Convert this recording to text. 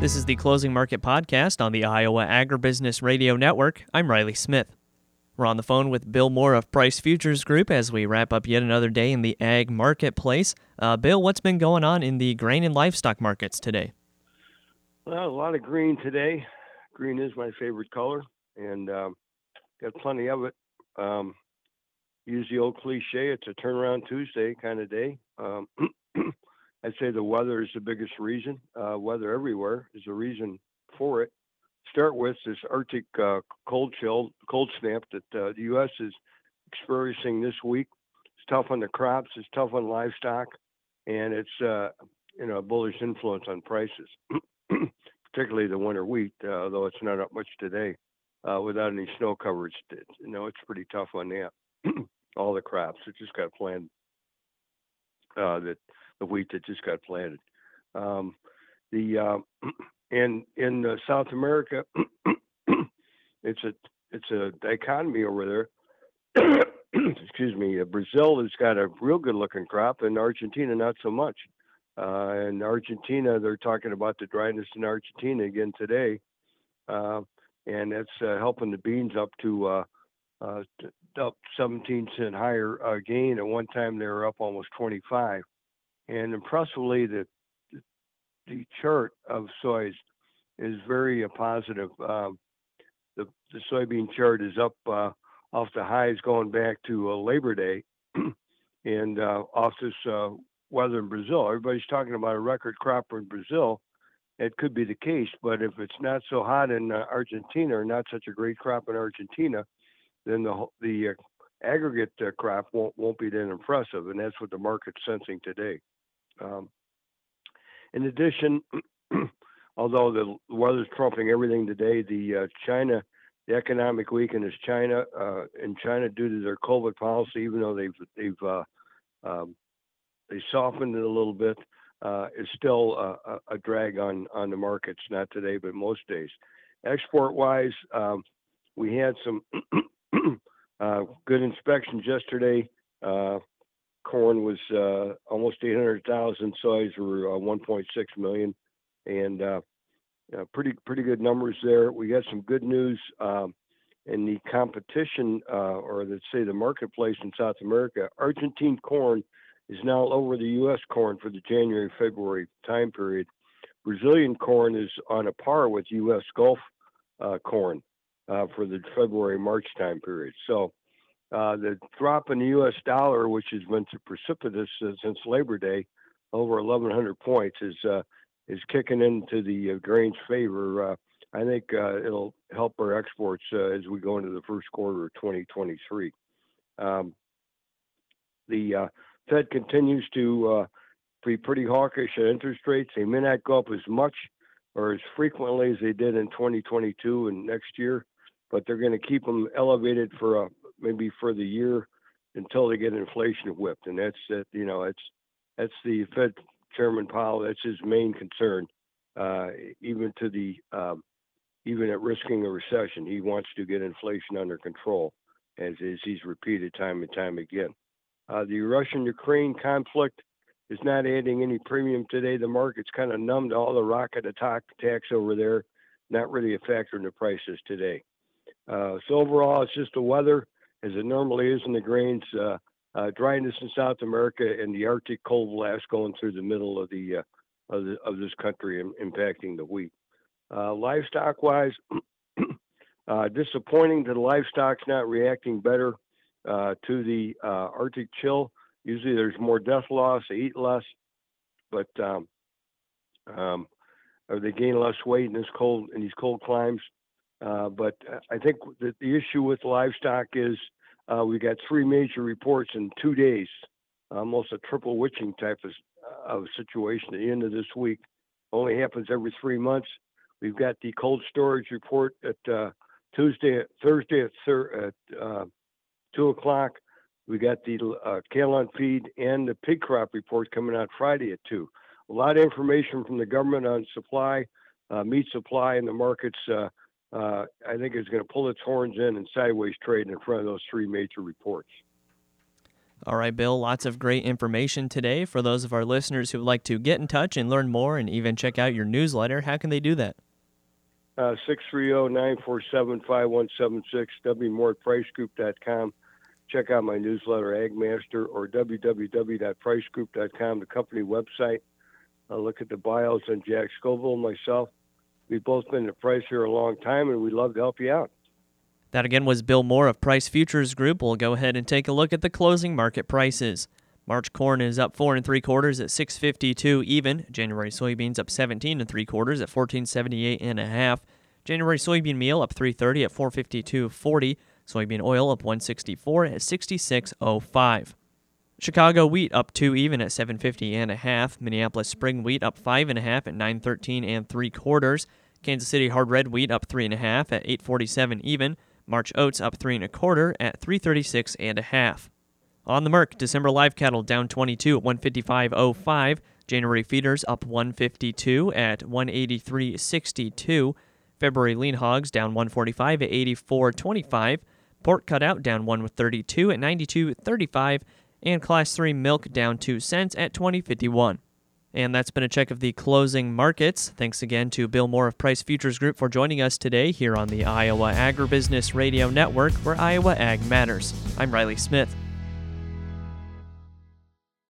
This is the Closing Market Podcast on the Iowa Agribusiness Radio Network. I'm Riley Smith. We're on the phone with Bill Moore of Price Futures Group as we wrap up yet another day in the ag marketplace. Uh, Bill, what's been going on in the grain and livestock markets today? Well, a lot of green today. Green is my favorite color, and um, got plenty of it. Um, use the old cliche, it's a turnaround Tuesday kind of day. Um, I'd say the weather is the biggest reason. Uh, weather everywhere is the reason for it. Start with this Arctic uh, cold chill, cold snap that uh, the U.S. is experiencing this week. It's tough on the crops. It's tough on livestock, and it's uh, you know a bullish influence on prices, particularly the winter wheat. Uh, though it's not up much today, uh, without any snow coverage, you know it's pretty tough on that. All the crops. It just got planted. that the wheat that just got planted. Um, the uh, in in uh, South America, it's a it's a dichotomy over there. Excuse me. Uh, Brazil has got a real good looking crop, and Argentina not so much. Uh, and Argentina, they're talking about the dryness in Argentina again today, uh, and that's uh, helping the beans up to uh, uh, up 17 cent higher uh, gain. At one time, they were up almost 25 and impressively, the the chart of soys is very uh, positive. Um, the the soybean chart is up uh, off the highs going back to uh, Labor Day, and uh, off this uh, weather in Brazil. Everybody's talking about a record crop in Brazil. It could be the case, but if it's not so hot in uh, Argentina or not such a great crop in Argentina, then the the aggregate crop won't won't be that impressive, and that's what the market's sensing today. Um, in addition, although the weather's trumping everything today, the uh, China, the economic weakness China uh, in China due to their COVID policy, even though they've they've uh, um, they softened it a little bit, uh, is still a, a, drag on on the markets. Not today, but most days. Export wise, um, we had some uh, good inspections yesterday. Uh, corn was uh, almost 800,000. Soys were uh, 1.6 million, and uh, pretty pretty good numbers there. We got some good news um, in the competition, uh, or let's say the marketplace in South America. Argentine corn is now over the U.S. corn for the January February time period. Brazilian corn is on a par with U.S. Gulf uh, corn uh, for the February March time period. So uh, the drop in the U.S. dollar, which has been precipitous uh, since Labor Day, over 1,100 points, is uh, is kicking into the uh, grain's favor. Uh, I think uh, it'll help our exports as we go into the first quarter of 2023. Um, the Fed continues to be pretty hawkish at interest rates. They may not go up as much or as frequently as they did in 2022 and next year, but they're going to keep them elevated for a maybe for the year until they get inflation whipped, and that's that. You know, it's that's the Fed Chairman Powell. That's his main concern, uh, even to the um, even at risking a recession. He wants to get inflation under control, as, as he's repeated time and time again. Uh, the Russian-Ukraine conflict is not adding any premium today. The market's kind of numb to all the rocket attack attacks over there, not really a factor in the prices today. Uh, so overall, it's just the weather as it normally is in the grains. Uh, uh, dryness in South America and the Arctic cold blast going through the middle of the uh, of, the, of this country and impacting the wheat. Uh, livestock wise, uh, disappointing that livestock's not reacting better uh, to the Arctic chill. Usually there's more death loss, they eat less, but um, um, they gain less weight in this cold in these cold climes. Uh, but I think that the issue with livestock is uh, we got three major reports in two days, almost a triple witching type of, uh, of situation at the end of this week. Only happens every three months. We've got the cold storage report at uh, Tuesday, Thursday at, thir- at uh, two o'clock. We got the uh, on feed and the pig crop report coming out Friday at two. A lot of information from the government on supply, uh, meat supply, and the markets uh, uh, I think is going to pull its horns in and sideways trade in front of those three major reports. All right, Bill, lots of great information today. For those of our listeners who would like to get in touch and learn more and even check out your newsletter, how can they do that? Uh, 630-947-5176, wmoorepricegroup.com. Check out my newsletter, Agmaster, or www.pricegroup.com, the company website. Uh, look at the bios on Jack Scoville and myself. We've both been at Price here a long time, and we'd love to help you out. That again was Bill Moore of Price Futures Group. We'll go ahead and take a look at the closing market prices. March corn is up four and three quarters at 652 even. January soybeans up 17 and three quarters at 1478 and a half. January soybean meal up 330 at 452.40. Soybean oil up 164 at 66.05. Chicago wheat up two even at 750 and a half. Minneapolis spring wheat up five and a half at 913 and three quarters. Kansas City hard red wheat up three and a half at 847 even. March oats up three and a quarter at 336 and a half. On the Merc, December live cattle down 22 at 155.05. January feeders up 152 at 183.62. February lean hogs down 145 at 84.25. Pork cutout down 132 at 92.35. And Class 3 milk down 2 cents at 20.51. And that's been a check of the closing markets. Thanks again to Bill Moore of Price Futures Group for joining us today here on the Iowa Agribusiness Radio Network, where Iowa Ag matters. I'm Riley Smith.